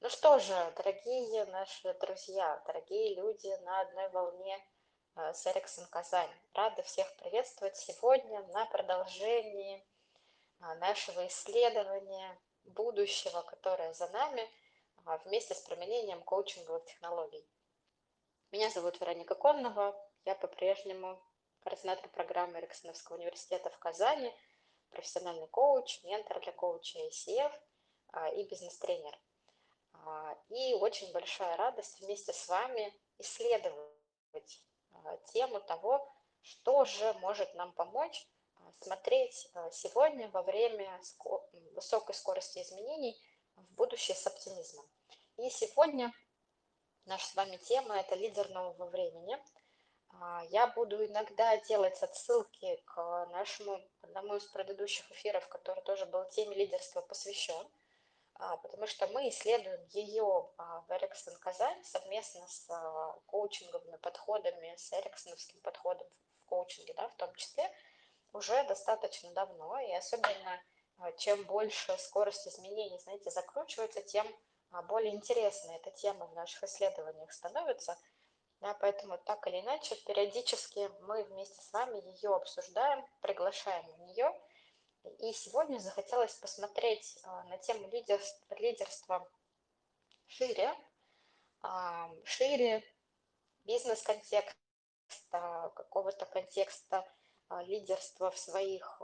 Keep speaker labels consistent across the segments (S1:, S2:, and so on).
S1: Ну что же, дорогие наши друзья, дорогие люди на одной волне э, с Эриксон Казань, рада всех приветствовать сегодня на продолжении а, нашего исследования будущего, которое за нами, а, вместе с применением коучинговых технологий. Меня зовут Вероника Коннова, я по-прежнему координатор программы Эриксоновского университета в Казани, профессиональный коуч, ментор для коуча ICF и бизнес-тренер. А, и очень большая радость вместе с вами исследовать а, тему того, что же может нам помочь смотреть сегодня во время высокой скорости изменений в будущее с оптимизмом. И сегодня наша с вами тема – это лидер нового времени. Я буду иногда делать отсылки к нашему одному из предыдущих эфиров, который тоже был теме лидерства посвящен – а, потому что мы исследуем ее а, в Эриксон Казань совместно с а, коучинговыми подходами, с эриксоновским подходом в коучинге, да, в том числе, уже достаточно давно, и особенно чем больше скорость изменений, знаете, закручивается, тем более интересной эта тема в наших исследованиях становится. Да, поэтому так или иначе, периодически мы вместе с вами ее обсуждаем, приглашаем в нее – и сегодня захотелось посмотреть а, на тему лидерства шире, а, шире бизнес-контекста, какого-то контекста а, лидерства в своих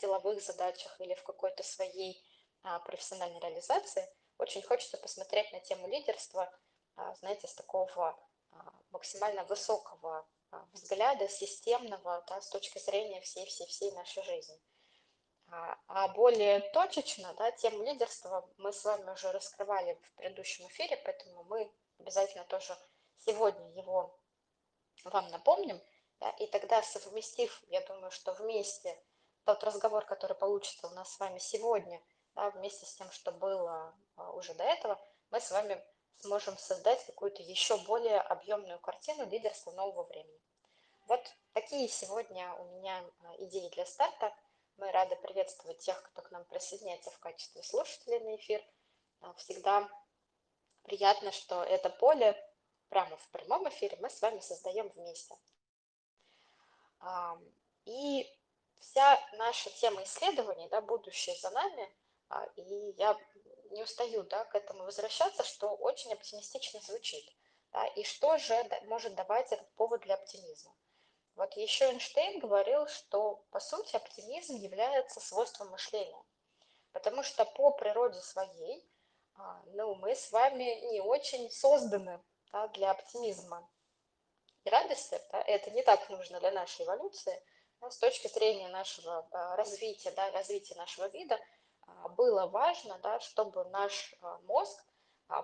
S1: деловых задачах или в какой-то своей профессиональной реализации. Очень хочется посмотреть на тему лидерства, знаете, с такого максимально высокого взгляда, системного, да, с точки зрения всей-всей-всей нашей жизни. А, а более точечно, да, тему лидерства мы с вами уже раскрывали в предыдущем эфире, поэтому мы обязательно тоже сегодня его вам напомним. Да, и тогда совместив, я думаю, что вместе тот разговор, который получится у нас с вами сегодня, да, вместе с тем, что было а, уже до этого, мы с вами сможем создать какую-то еще более объемную картину лидерства нового времени. Вот такие сегодня у меня а, идеи для старта – мы рады приветствовать тех, кто к нам присоединяется в качестве слушателей на эфир. А, всегда приятно, что это поле прямо в прямом эфире мы с вами создаем вместе. И вся наша тема исследований, да, будущее за нами, а, и я не устаю да, к этому возвращаться, что очень оптимистично звучит. Да, и что же может давать этот повод для оптимизма? Вот еще Эйнштейн говорил, что по сути оптимизм является свойством мышления, потому что по природе своей а, ну, мы с вами не очень созданы да, для оптимизма и радости. Да, это не так нужно для нашей эволюции. Да, с точки зрения нашего а, развития, да, развития нашего вида, а, было важно, да, чтобы наш мозг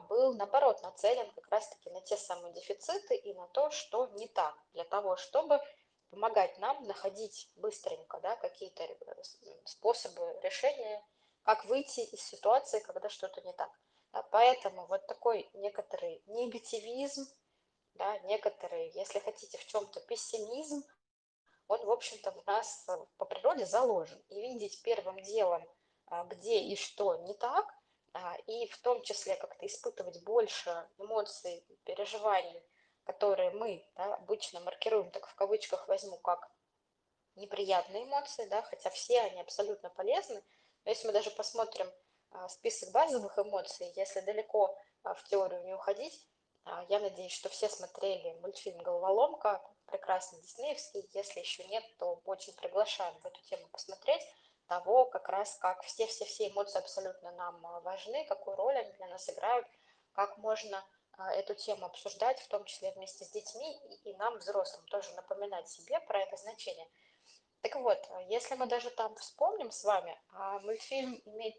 S1: был, наоборот, нацелен как раз-таки на те самые дефициты и на то, что не так, для того, чтобы помогать нам находить быстренько да, какие-то способы решения, как выйти из ситуации, когда что-то не так. Да, поэтому вот такой некоторый негативизм, да, некоторый, если хотите, в чем-то пессимизм, он, в общем-то, в нас э, по природе заложен. И видеть первым делом, а, где и что не так, а, и в том числе как-то испытывать больше эмоций, переживаний, которые мы да, обычно маркируем, так в кавычках возьму, как неприятные эмоции, да, хотя все они абсолютно полезны. Но если мы даже посмотрим а, список базовых эмоций, если далеко а, в теорию не уходить, а, я надеюсь, что все смотрели мультфильм «Головоломка», прекрасный диснеевский. Если еще нет, то очень приглашаем в эту тему посмотреть того, как раз как все-все-все эмоции абсолютно нам важны, какую роль они для нас играют, как можно эту тему обсуждать, в том числе вместе с детьми, и нам, взрослым, тоже напоминать себе про это значение. Так вот, если мы даже там вспомним с вами, а мультфильм имеет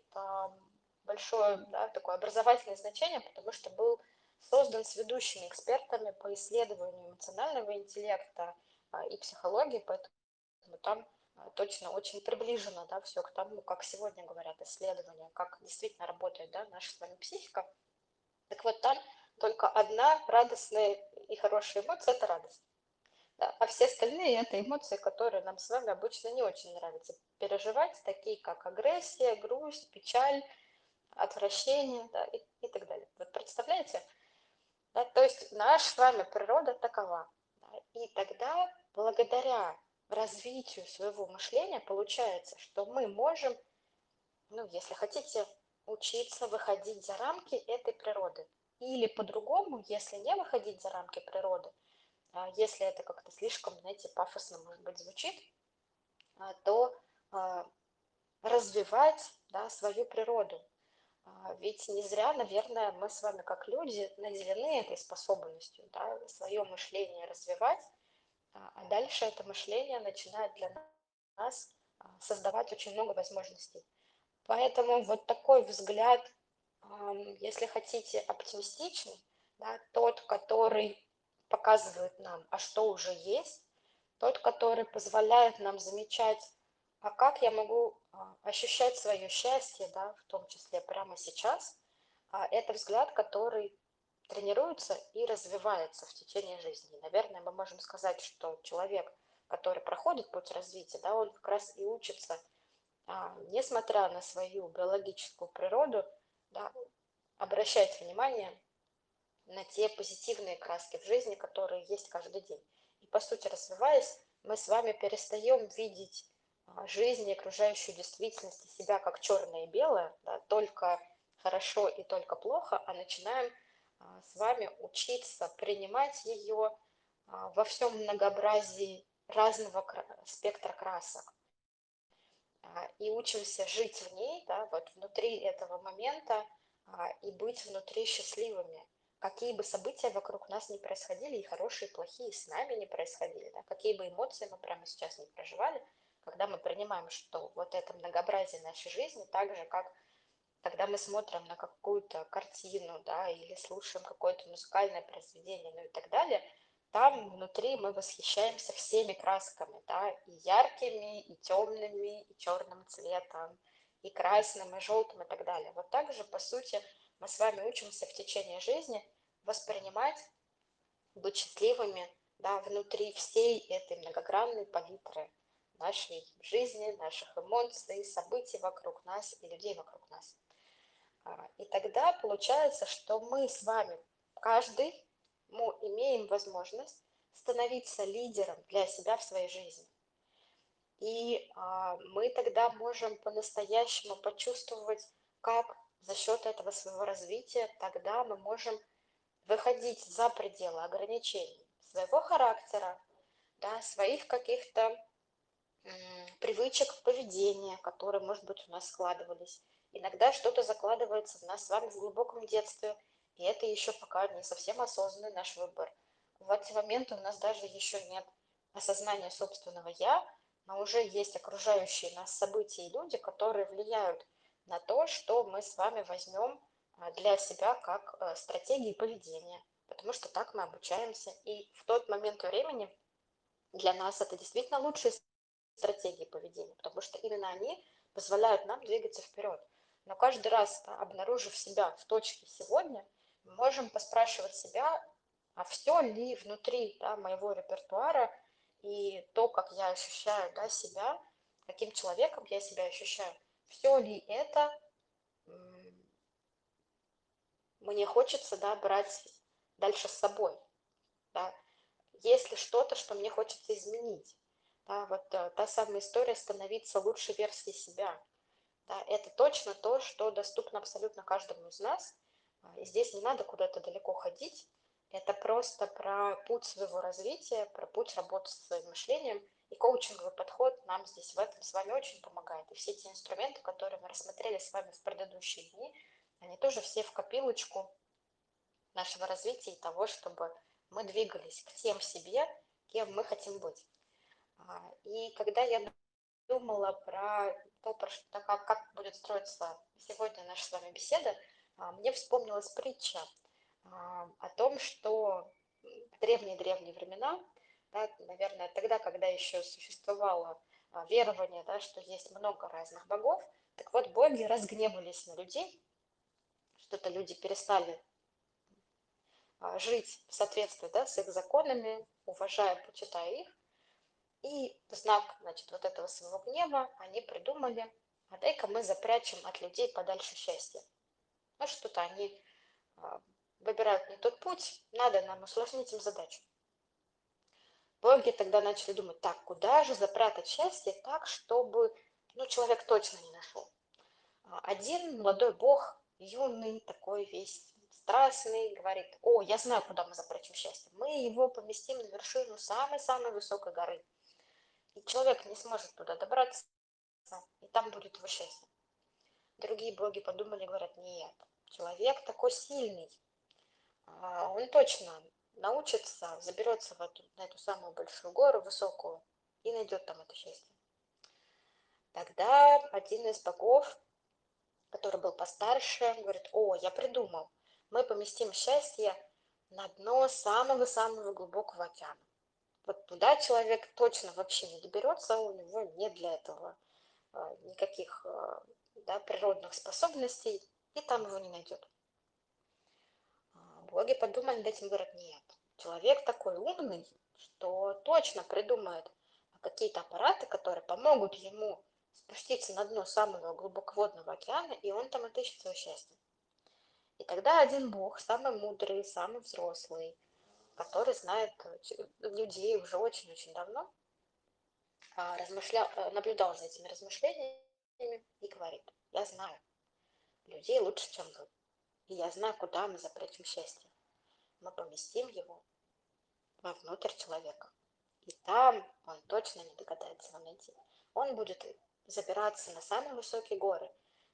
S1: большое да, такое образовательное значение, потому что был создан с ведущими экспертами по исследованию эмоционального интеллекта а, и психологии, поэтому там точно очень приближено да, все к тому, как сегодня говорят исследования, как действительно работает да, наша с вами психика. Так вот, там только одна радостная и хорошая эмоция – это радость. Да, а все остальные – это эмоции, которые нам с вами обычно не очень нравится переживать, такие как агрессия, грусть, печаль, отвращение да, и, и так далее. представляете? Да, то есть наша с вами природа такова. Да, и тогда благодаря развитию своего мышления получается, что мы можем, ну, если хотите, учиться выходить за рамки этой природы. Или по-другому, если не выходить за рамки природы, а если это как-то слишком, знаете, пафосно, может быть, звучит, а, то а, развивать да, свою природу. Ведь не зря, наверное, мы с вами как люди наделены этой способностью, да, свое мышление развивать, а дальше это мышление начинает для нас создавать очень много возможностей. Поэтому вот такой взгляд, если хотите, оптимистичный, да, тот, который показывает нам, а что уже есть, тот, который позволяет нам замечать, а как я могу а, ощущать свое счастье, да, в том числе прямо сейчас, а, это взгляд, который тренируется и развивается в течение жизни. Наверное, мы можем сказать, что человек, который проходит путь развития, да, он как раз и учится, а, несмотря на свою биологическую природу, да, обращать внимание на те позитивные краски в жизни, которые есть каждый день. И по сути, развиваясь, мы с вами перестаем видеть а, жизнь и окружающую действительность и себя как черное и белое, да, только хорошо и только плохо, а начинаем а, с вами учиться принимать ее а, во всем многообразии разного спектра красок. И учимся жить в ней, да, вот внутри этого момента и быть внутри счастливыми. Какие бы события вокруг нас не происходили, и хорошие, и плохие, с нами не происходили, да, какие бы эмоции мы прямо сейчас не проживали, когда мы принимаем, что вот это многообразие нашей жизни, так же, как когда мы смотрим на какую-то картину, да, или слушаем какое-то музыкальное произведение, ну и так далее, там внутри мы восхищаемся всеми красками, да, и яркими, и темными, и черным цветом, и красным, и желтым, и так далее. Вот так же, по сути, мы с вами учимся в течение жизни воспринимать, быть счастливыми да, внутри всей этой многогранной палитры нашей жизни, наших эмоций, событий вокруг нас и людей вокруг нас. А, и тогда получается, что мы с вами, каждый, мы имеем возможность становиться лидером для себя в своей жизни. И а, мы тогда можем по-настоящему почувствовать, как за счет этого своего развития тогда мы можем выходить за пределы ограничений своего характера, да, своих каких-то привычек поведения, которые, может быть, у нас складывались. Иногда что-то закладывается в нас с вами в глубоком детстве, и это еще пока не совсем осознанный наш выбор. В эти моменты у нас даже еще нет осознания собственного «я», но уже есть окружающие нас события и люди, которые влияют на то, что мы с вами возьмем а, для себя как э, стратегии поведения, потому что так мы обучаемся. И в тот момент времени для нас это действительно лучшие стратегии поведения, потому что именно они позволяют нам двигаться вперед. Но каждый раз, обнаружив себя в точке сегодня, можем поспрашивать себя, а все ли внутри да, моего репертуара и то, как я ощущаю да, себя, каким человеком я себя ощущаю, все ли это мне хочется да, брать дальше с собой. Да? Есть ли что-то, что мне хочется изменить? Да, вот э, та самая история становиться лучшей версией себя. Да, это точно то, что доступно абсолютно каждому из нас. А, и здесь не надо куда-то далеко ходить. Это просто про путь своего развития, про путь работы со своим мышлением – и коучинговый подход нам здесь в этом с вами очень помогает. И все эти инструменты, которые мы рассмотрели с вами в предыдущие дни, они тоже все в копилочку нашего развития и того, чтобы мы двигались к тем себе, кем мы хотим быть. А, и когда я думала про то, про что, как, как будет строиться сегодня наша с вами беседа, мне вспомнилась притча а, о том, что в древние-древние времена да, наверное, тогда, когда еще существовало а, верование, да, что есть много разных богов, так вот, боги разгневались на людей, что-то люди перестали а, жить в соответствии да, с их законами, уважая, почитая их, и в знак, значит, вот этого своего гнева они придумали, а дай-ка мы запрячем от людей подальше счастье. Ну, что-то они а, выбирают не тот путь, надо нам усложнить им задачу. Боги тогда начали думать, так, куда же запрятать счастье так, чтобы ну, человек точно не нашел. А, один молодой бог, юный, такой весь страстный, говорит, о, я знаю, куда мы запрячем счастье. Мы его поместим на вершину самой-самой высокой горы. И человек не сможет туда добраться, и там будет его счастье. Другие боги подумали, говорят, нет, человек такой сильный, а, он точно научится, заберется в эту, на эту самую большую гору, высокую, и найдет там это счастье. Тогда один из богов, который был постарше, говорит, о, я придумал, мы поместим счастье на дно самого-самого глубокого океана. Вот туда человек точно вообще не доберется, у него нет для этого никаких а, да, природных способностей, и там его не найдет. А, боги подумали над этим, говорят, нет, человек такой умный, что точно придумает какие-то аппараты, которые помогут ему спуститься на дно самого глубоководного океана, и он там отыщет свое счастье. И тогда один бог, самый мудрый, самый взрослый, который знает людей уже очень-очень давно, а, размышлял, э, наблюдал за этими размышлениями и говорит, я знаю людей лучше, чем вы. И я знаю, куда мы запретим счастье. Мы поместим его вовнутрь человека. И там он точно не догадается его найти. Он будет забираться на самые высокие горы,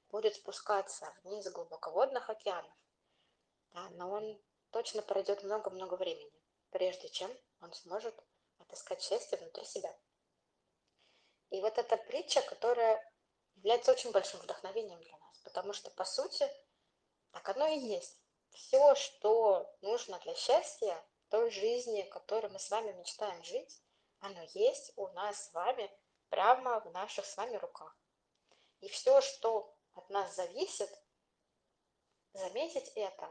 S1: будет спускаться вниз глубоководных океанов, да, но он точно пройдет много-много времени, прежде чем он сможет отыскать счастье внутри себя. И вот эта притча, которая является очень большим вдохновением для нас, потому что, по сути, так оно и есть. Все, что нужно для счастья, той жизни, которой мы с вами мечтаем жить, оно есть у нас с вами прямо в наших с вами руках. И все, что от нас зависит, заметить это,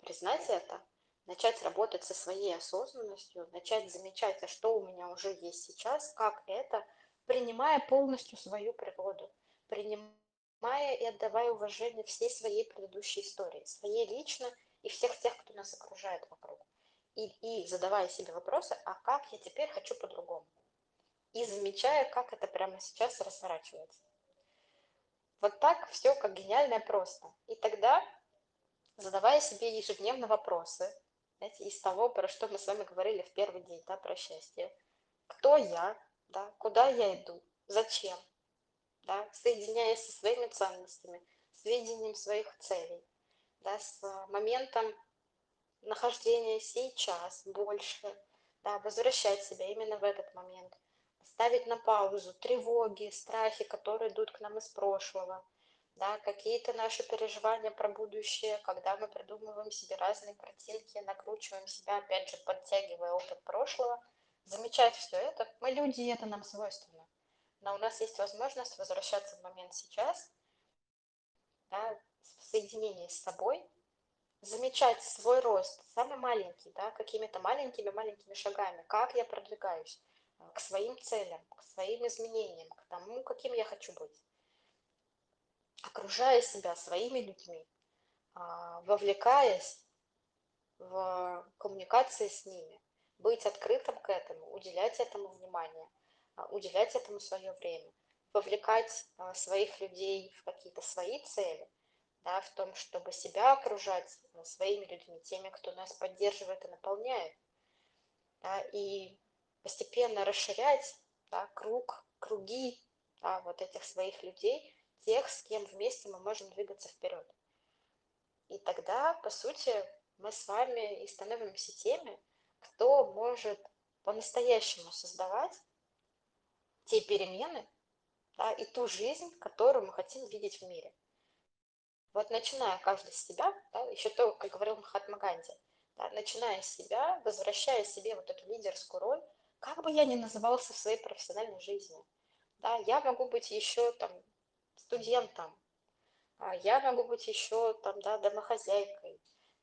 S1: признать это, начать работать со своей осознанностью, начать замечать, а что у меня уже есть сейчас, как это, принимая полностью свою природу, принимая и отдавая уважение всей своей предыдущей истории, своей лично и всех тех, кто нас окружает вокруг. И, и задавая себе вопросы, а как я теперь хочу по-другому? И замечая, как это прямо сейчас разворачивается. Вот так все как гениально просто. И тогда, задавая себе ежедневно вопросы, знаете, из того, про что мы с вами говорили в первый день, да, про счастье. Кто я, да, куда я иду, зачем, да, соединяясь со своими ценностями, с видением своих целей, да, с моментом нахождения сейчас больше, да, возвращать себя именно в этот момент, ставить на паузу тревоги, страхи, которые идут к нам из прошлого, да, какие-то наши переживания про будущее, когда мы придумываем себе разные картинки, накручиваем себя, опять же, подтягивая опыт прошлого, замечать все это, мы люди, и это нам свойственно. Но у нас есть возможность возвращаться в момент сейчас, да, в соединении с собой, замечать свой рост, самый маленький, да, какими-то маленькими-маленькими шагами, как я продвигаюсь, к своим целям, к своим изменениям, к тому, каким я хочу быть. Окружая себя своими людьми, а, вовлекаясь в коммуникации с ними, быть открытым к этому, уделять этому внимание, а, уделять этому свое время, вовлекать а, своих людей в какие-то свои цели, да, в том, чтобы себя окружать своими людьми, теми, кто нас поддерживает и наполняет, да, и постепенно расширять да, круг, круги да, вот этих своих людей, тех, с кем вместе мы можем двигаться вперед. И тогда, по сути, мы с вами и становимся теми, кто может по-настоящему создавать те перемены да, и ту жизнь, которую мы хотим видеть в мире. Вот начиная каждый с себя, да, еще то, как говорил Махатма Ганди, да, начиная с себя, возвращая себе вот эту лидерскую роль, как бы я ни назывался в своей профессиональной жизни, да, я могу быть еще там студентом, а я могу быть еще там, да, домохозяйкой,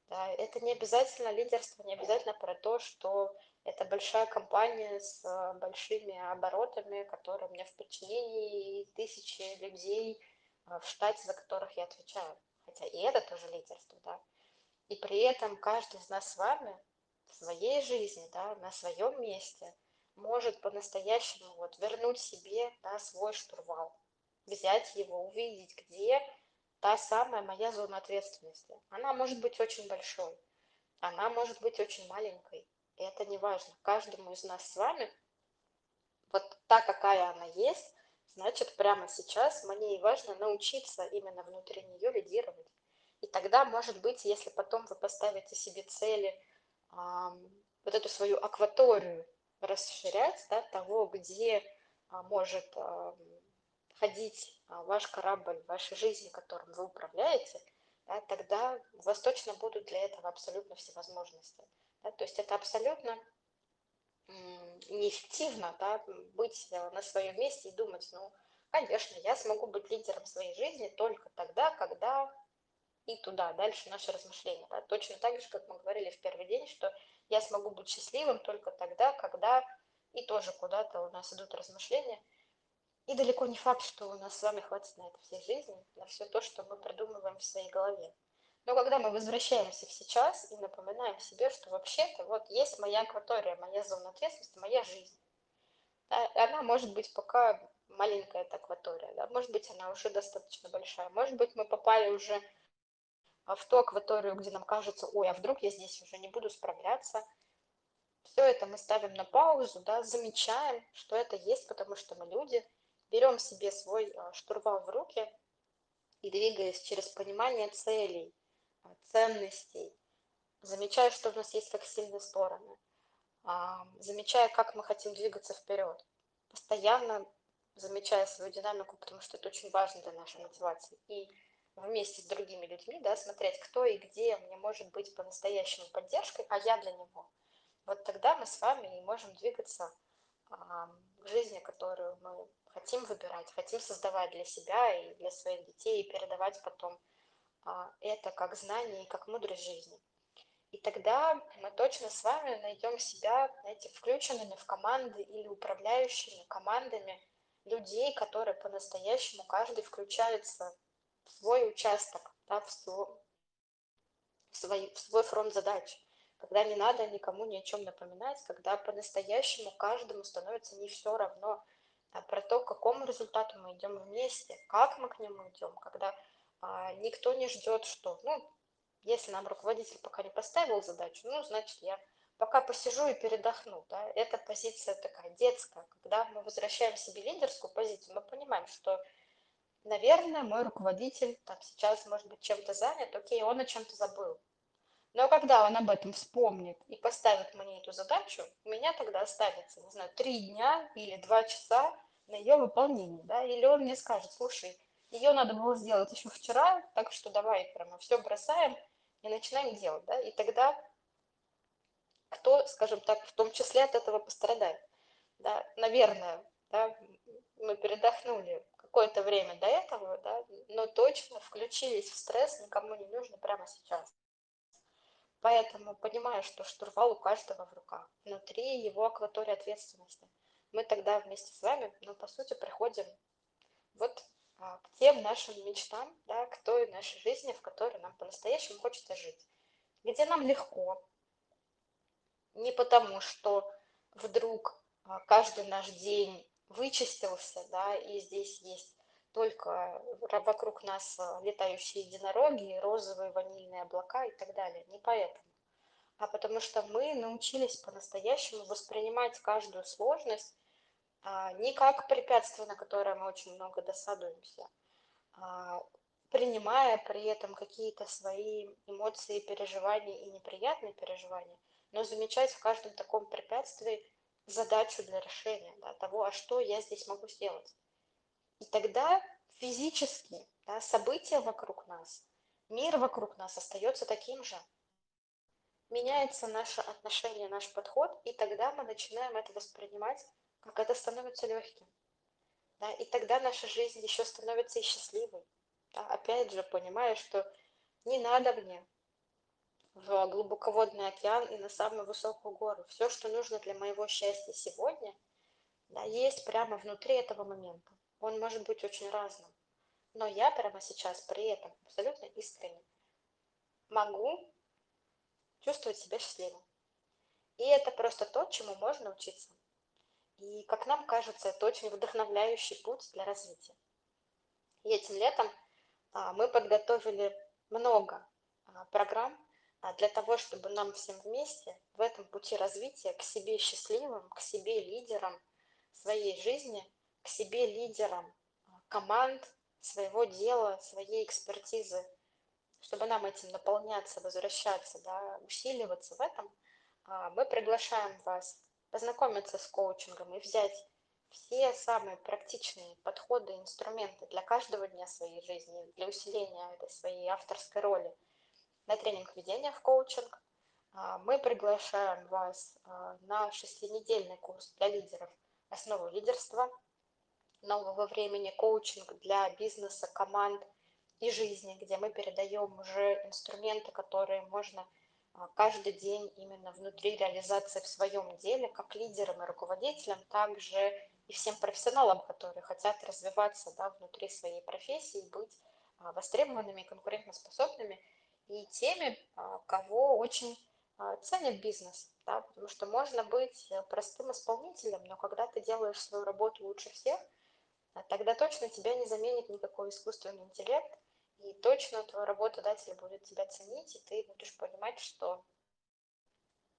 S1: да, это не обязательно лидерство, не обязательно про то, что это большая компания с а, большими оборотами, которые у меня в подчинении, и тысячи людей а, в штате, за которых я отвечаю. Хотя и это тоже лидерство, да. И при этом каждый из нас с вами в своей жизни, да, на своем месте может по-настоящему вот вернуть себе да, свой штурвал, взять его, увидеть, где та самая моя зона ответственности. Она может быть очень большой, она может быть очень маленькой. И это не важно. Каждому из нас с вами, вот та, какая она есть, значит, прямо сейчас мне и важно научиться именно внутри нее лидировать. И тогда, может быть, если потом вы поставите себе цели, вот эту свою акваторию расширять, да, того, где а, может а, ходить ваш корабль, вашей жизни, которым вы управляете, да, тогда у вас точно будут для этого абсолютно все возможности. Да, то есть это абсолютно неэффективно да, быть э, на своем месте и думать, ну, конечно, я смогу быть лидером своей жизни только тогда, когда и туда, дальше наши размышления. Да? Точно так же, как мы говорили в первый день, что я смогу быть счастливым только тогда, когда и тоже куда-то у нас идут размышления. И далеко не факт, что у нас с вами хватит на это всей жизни, на все то, что мы придумываем в своей голове. Но когда мы возвращаемся в сейчас и напоминаем себе, что вообще-то вот есть моя акватория, моя зона ответственности, моя жизнь. Да, она может быть пока маленькая эта акватория, да, может быть она уже достаточно большая, может быть мы попали уже в ту акваторию, где нам кажется, ой, а вдруг я здесь уже не буду справляться. Все это мы ставим на паузу, да, замечаем, что это есть, потому что мы люди, берем себе свой а, штурвал в руки и двигаясь через понимание целей, а, ценностей, замечая, что у нас есть как сильные стороны, а, замечая, как мы хотим двигаться вперед, постоянно замечая свою динамику, потому что это очень важно для нашей мотивации. И вместе с другими людьми, да, смотреть, кто и где мне может быть по-настоящему поддержкой, а я для него. Вот тогда мы с вами и можем двигаться жизни, которую мы хотим выбирать, хотим создавать для себя и для своих детей, и передавать потом а, это как знание и как мудрость жизни. И тогда мы точно с вами найдем себя, знаете, включенными в команды или управляющими командами людей, которые по-настоящему каждый включается свой участок, да, в, свой, в, свой, в свой фронт задач, когда не надо никому ни о чем напоминать, когда по-настоящему каждому становится не все равно а про то, к какому результату мы идем вместе, как мы к нему идем, когда а, никто не ждет, что, ну, если нам руководитель пока не поставил задачу, ну, значит, я пока посижу и передохну, да, эта позиция такая детская, когда мы возвращаем себе лидерскую позицию, мы понимаем, что наверное, мой руководитель там сейчас, может быть, чем-то занят, окей, он о чем-то забыл. Но когда он об этом вспомнит и поставит мне эту задачу, у меня тогда останется, не знаю, три дня или два часа на ее выполнение, да, или он мне скажет, слушай, ее надо было сделать еще вчера, так что давай прямо все бросаем и начинаем делать, да, и тогда кто, скажем так, в том числе от этого пострадает, да, наверное, да, мы передохнули какое-то время до этого, да, но точно включились в стресс никому не нужно прямо сейчас. Поэтому понимаю, что штурвал у каждого в руках, внутри его акватории ответственности. Мы тогда вместе с вами, ну, по сути, приходим вот а, к тем нашим мечтам, да, к той нашей жизни, в которой нам по-настоящему хочется жить. Где нам легко, не потому что вдруг а, каждый наш день вычистился, да, и здесь есть только вокруг нас э, летающие единороги, розовые ванильные облака и так далее. Не поэтому, а потому что мы научились по-настоящему воспринимать каждую сложность а, не как препятствие, на которое мы очень много досадуемся, а, принимая при этом какие-то свои эмоции, переживания и неприятные переживания, но замечать в каждом таком препятствии задачу для решения да, того, а что я здесь могу сделать. И тогда физически да, события вокруг нас, мир вокруг нас остается таким же. Меняется наше отношение, наш подход, и тогда мы начинаем это воспринимать, как это становится легким. Да, и тогда наша жизнь еще становится и счастливой. Да, опять же, понимая, что не надо мне в глубоководный океан и на самую высокую гору. Все, что нужно для моего счастья сегодня, да, есть прямо внутри этого момента. Он может быть очень разным. Но я прямо сейчас при этом абсолютно искренне могу чувствовать себя счастливым. И это просто то, чему можно учиться. И, как нам кажется, это очень вдохновляющий путь для развития. И этим летом а, мы подготовили много а, программ а, для того, чтобы нам всем вместе в этом пути развития к себе счастливым, к себе лидерам своей жизни, себе лидерам команд, своего дела, своей экспертизы, чтобы нам этим наполняться, возвращаться, да, усиливаться в этом, мы приглашаем вас познакомиться с коучингом и взять все самые практичные подходы, инструменты для каждого дня своей жизни, для усиления этой своей авторской роли на тренинг введения в коучинг. А, мы приглашаем вас а, на шестинедельный курс для лидеров «Основы лидерства», нового времени, коучинг для бизнеса, команд и жизни, где мы передаем уже инструменты, которые можно а, каждый день именно внутри реализации в своем деле, как лидерам и руководителям, также и всем профессионалам, которые хотят развиваться да, внутри своей профессии, быть а, востребованными, конкурентоспособными, и теми, а, кого очень ценит бизнес, да, потому что можно быть простым исполнителем, но когда ты делаешь свою работу лучше всех, тогда точно тебя не заменит никакой искусственный интеллект, и точно твой работодатель будет тебя ценить, и ты будешь понимать, что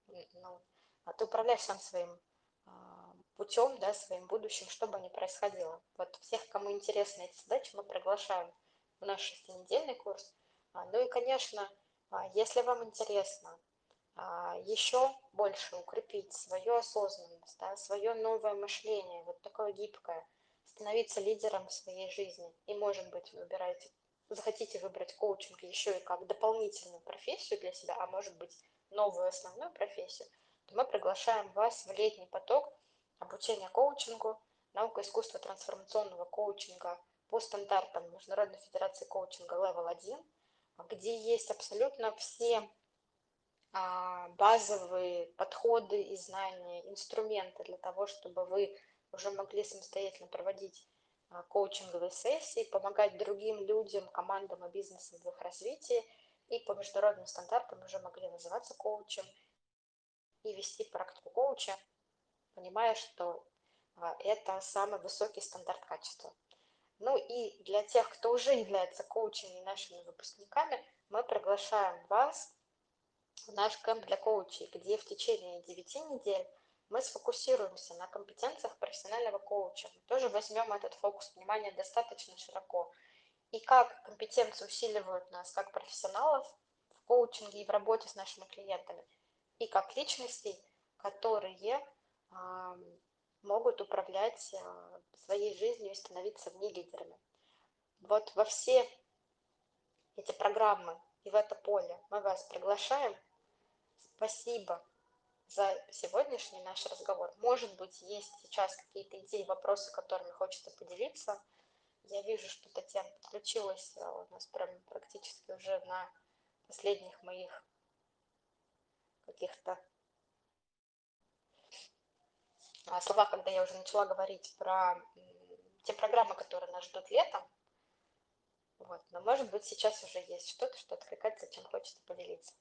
S1: ну, а ты управляешь сам своим а, путем, да, своим будущим, что бы ни происходило. Вот всех, кому интересны эти задачи, мы приглашаем в наш шестинедельный курс. А, ну и, конечно, если вам интересно еще больше укрепить свою осознанность, да, свое новое мышление, вот такое гибкое, становиться лидером в своей жизни, и, может быть, выбирайте захотите выбрать коучинг еще и как дополнительную профессию для себя, а может быть новую основную профессию, то мы приглашаем вас в летний поток обучения коучингу, наука искусства трансформационного коучинга по стандартам Международной Федерации коучинга Level 1, где есть абсолютно все а, базовые подходы и знания, инструменты для того, чтобы вы уже могли самостоятельно проводить а, коучинговые сессии, помогать другим людям, командам и бизнесам в их развитии, и по международным стандартам уже могли называться коучем и вести практику коуча, понимая, что а, это самый высокий стандарт качества. Ну и для тех, кто уже является коучами и нашими выпускниками, мы приглашаем вас в наш кэмп для коучей, где в течение 9 недель мы сфокусируемся на компетенциях профессионального коуча. Мы тоже возьмем этот фокус внимания достаточно широко. И как компетенции усиливают нас как профессионалов в коучинге и в работе с нашими клиентами, и как личностей, которые э, могут управлять э, своей жизнью и становиться в ней лидерами. Вот во все эти программы и в это поле мы вас приглашаем. Спасибо за сегодняшний наш разговор. Может быть, есть сейчас какие-то идеи, вопросы, которыми хочется поделиться. Я вижу, что Татьяна подключилась а у нас прям практически уже на последних моих каких-то а, словах, когда я уже начала говорить про те программы, которые нас ждут летом. Вот. Но, может быть, сейчас уже есть что-то, что откликается, чем хочется поделиться.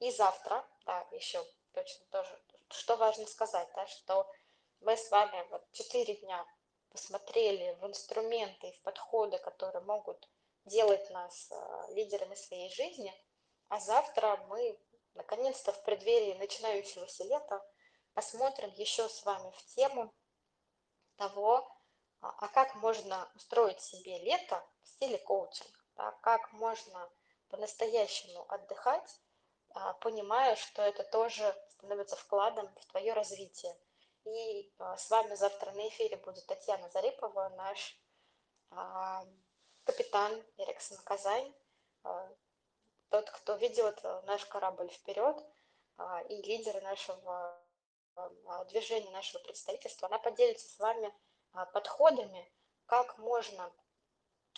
S1: И завтра, да, еще точно тоже, что важно сказать, да, что мы с вами вот 4 дня посмотрели в инструменты и в подходы, которые могут делать нас э, лидерами своей жизни, а завтра мы наконец-то в преддверии начинающегося лета посмотрим еще с вами в тему того, а, а как можно устроить себе лето в стиле коучинг, да, как можно по-настоящему отдыхать понимая, что это тоже становится вкладом в твое развитие. И а, с вами завтра на эфире будет Татьяна Зарипова, наш а, капитан Эриксон Казань, тот, кто ведет наш корабль вперед и лидер нашего движения, нашего представительства. Она поделится с вами подходами, как можно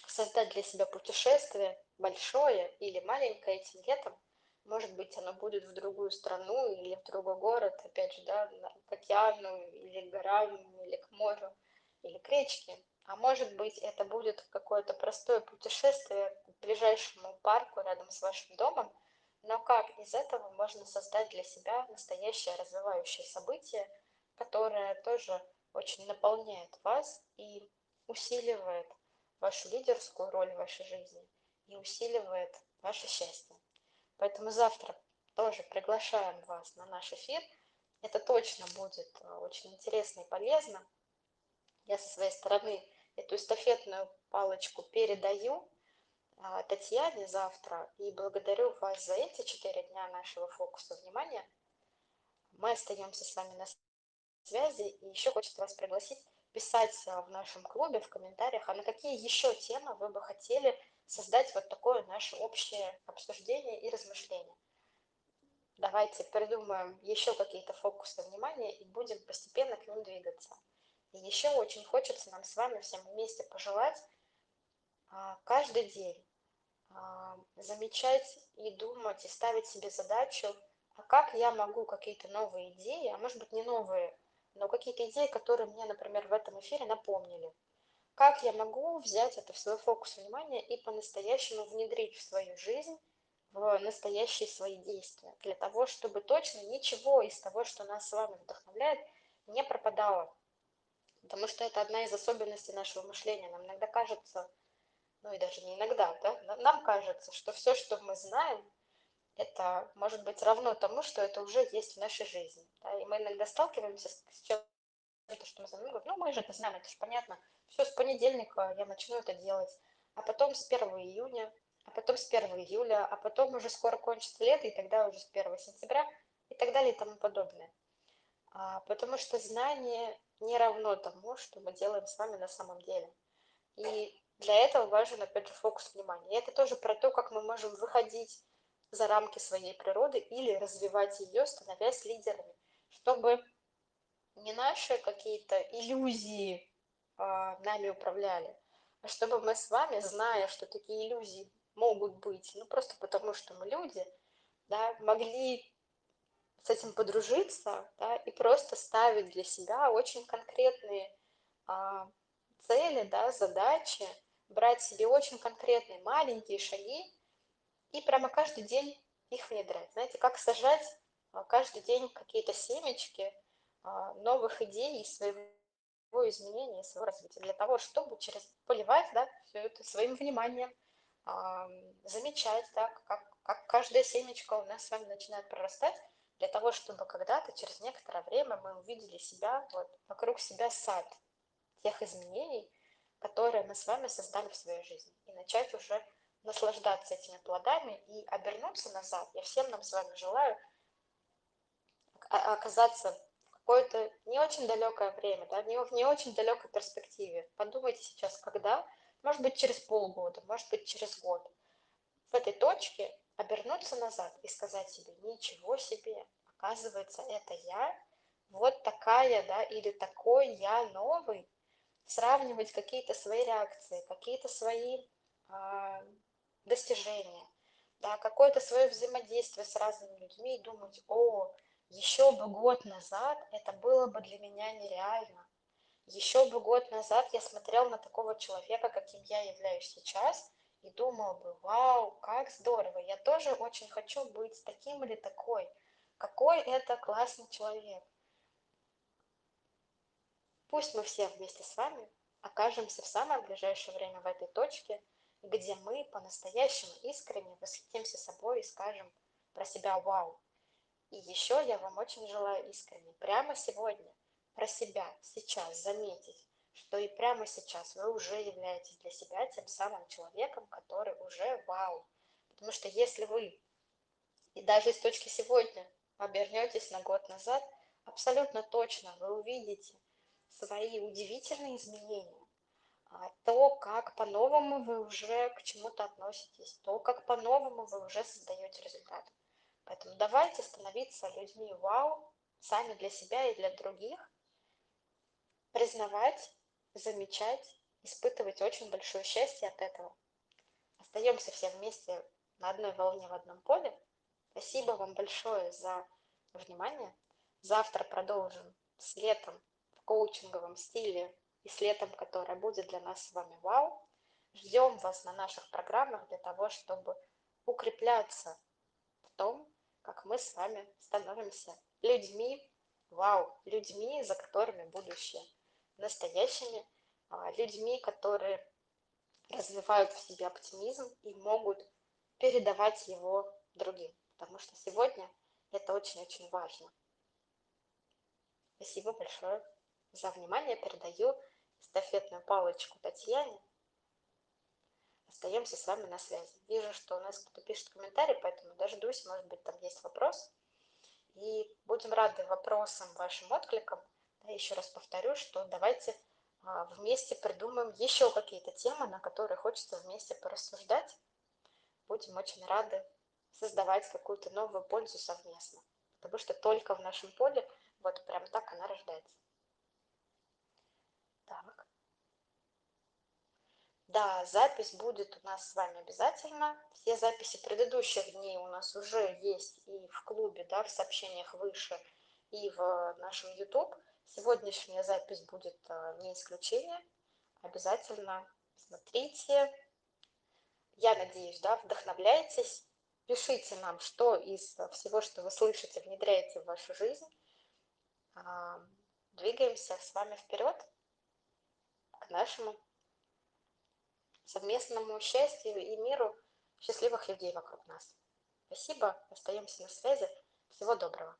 S1: создать для себя путешествие большое или маленькое этим летом, может быть, оно будет в другую страну или в другой город, опять же, да, к океану или к горам, или к морю, или к речке. А может быть, это будет какое-то простое путешествие к ближайшему парку рядом с вашим домом, но как из этого можно создать для себя настоящее развивающее событие, которое тоже очень наполняет вас и усиливает вашу лидерскую роль в вашей жизни и усиливает ваше счастье. Поэтому завтра тоже приглашаем вас на наш эфир. Это точно будет э, очень интересно и полезно. Я со своей стороны эту эстафетную палочку передаю а, Татьяне завтра и благодарю вас за эти четыре дня нашего фокуса внимания. Мы остаемся с вами на связи и еще хочется вас пригласить писать в нашем клубе в комментариях, а на какие еще темы вы бы хотели создать вот такое наше общее обсуждение и размышление. Давайте придумаем еще какие-то фокусы внимания и будем постепенно к ним двигаться. И еще очень хочется нам с вами всем вместе пожелать а, каждый день а, замечать и думать, и ставить себе задачу, а как я могу какие-то новые идеи, а может быть не новые, но какие-то идеи, которые мне, например, в этом эфире напомнили, как я могу взять это в свой фокус внимания и по-настоящему внедрить в свою жизнь, в настоящие свои действия, для того, чтобы точно ничего из того, что нас с вами вдохновляет, не пропадало. Потому что это одна из особенностей нашего мышления. Нам иногда кажется, ну и даже не иногда, да, нам кажется, что все, что мы знаем, это может быть равно тому, что это уже есть в нашей жизни. Да? И мы иногда сталкиваемся с, с чем-то, что мы знаем, ну, ну мы же это знаем, это же понятно. Все, с понедельника я начну это делать, а потом с 1 июня, а потом с 1 июля, а потом уже скоро кончится лето, и тогда уже с 1 сентября и так далее и тому подобное. А, потому что знание не равно тому, что мы делаем с вами на самом деле. И для этого важен, опять же, фокус внимания. И это тоже про то, как мы можем выходить за рамки своей природы или развивать ее, становясь лидерами, чтобы не наши какие-то иллюзии а, нами управляли, а чтобы мы с вами, зная, что такие иллюзии могут быть, ну просто потому что мы люди, да, могли с этим подружиться, да, и просто ставить для себя очень конкретные а, цели, да, задачи, брать себе очень конкретные маленькие шаги и прямо каждый день их внедрять. Знаете, как сажать а, каждый день какие-то семечки а, новых идей и своего изменения, своего развития, для того, чтобы через поливать да, все это своим вниманием, а, замечать, да, как, как каждая семечко у нас с вами начинает прорастать, для того, чтобы когда-то, через некоторое время, мы увидели себя, вот, вокруг себя сад тех изменений, которые мы с вами создали в своей жизни, и начать уже наслаждаться этими плодами и обернуться назад. Я всем нам с вами желаю оказаться в какое-то не очень далекое время, да, не, не очень далекой перспективе. Подумайте сейчас, когда, может быть, через полгода, может быть, через год, в этой точке обернуться назад и сказать себе, ничего себе, оказывается, это я, вот такая, да, или такой я новый, сравнивать какие-то свои реакции, какие-то свои э, достижения, да, какое-то свое взаимодействие с разными людьми и думать, о, еще бы год назад это было бы для меня нереально. Еще бы год назад я смотрел на такого человека, каким я являюсь сейчас, и думал бы, вау, как здорово, я тоже очень хочу быть таким или такой. Какой это классный человек. Пусть мы все вместе с вами окажемся в самое ближайшее время в этой точке, где мы по-настоящему искренне восхитимся собой и скажем про себя «Вау!». И еще я вам очень желаю искренне прямо сегодня про себя сейчас заметить, что и прямо сейчас вы уже являетесь для себя тем самым человеком, который уже «Вау!». Потому что если вы и даже с точки сегодня обернетесь на год назад, абсолютно точно вы увидите свои удивительные изменения, то, как по-новому вы уже к чему-то относитесь, то, как по-новому вы уже создаете результат. Поэтому давайте становиться людьми вау, сами для себя и для других, признавать, замечать, испытывать очень большое счастье от этого. Остаемся все вместе на одной волне в одном поле. Спасибо вам большое за внимание. Завтра продолжим с летом в коучинговом стиле и с летом, которое будет для нас с вами вау. Ждем вас на наших программах для того, чтобы укрепляться в том, как мы с вами становимся людьми, вау, людьми, за которыми будущее, настоящими а, людьми, которые развивают в себе оптимизм и могут передавать его другим. Потому что сегодня это очень-очень важно. Спасибо большое за внимание. Передаю эстафетную палочку Татьяне. Остаемся с вами на связи. Вижу, что у нас кто-то пишет комментарий, поэтому дождусь, может быть, там есть вопрос. И будем рады вопросам, вашим откликам. Да, еще раз повторю, что давайте а, вместе придумаем еще какие-то темы, на которые хочется вместе порассуждать. Будем очень рады создавать какую-то новую пользу совместно. Потому что только в нашем поле вот прям так она рождается. Так. Да, запись будет у нас с вами обязательно. Все записи предыдущих дней у нас уже есть и в клубе, да, в сообщениях выше, и в нашем YouTube. Сегодняшняя запись будет э, не исключение. Обязательно смотрите. Я надеюсь, да, вдохновляйтесь. Пишите нам, что из всего, что вы слышите, внедряете в вашу жизнь. А, двигаемся с вами вперед к нашему совместному счастью и миру счастливых людей вокруг нас. Спасибо, остаемся на связи. Всего доброго.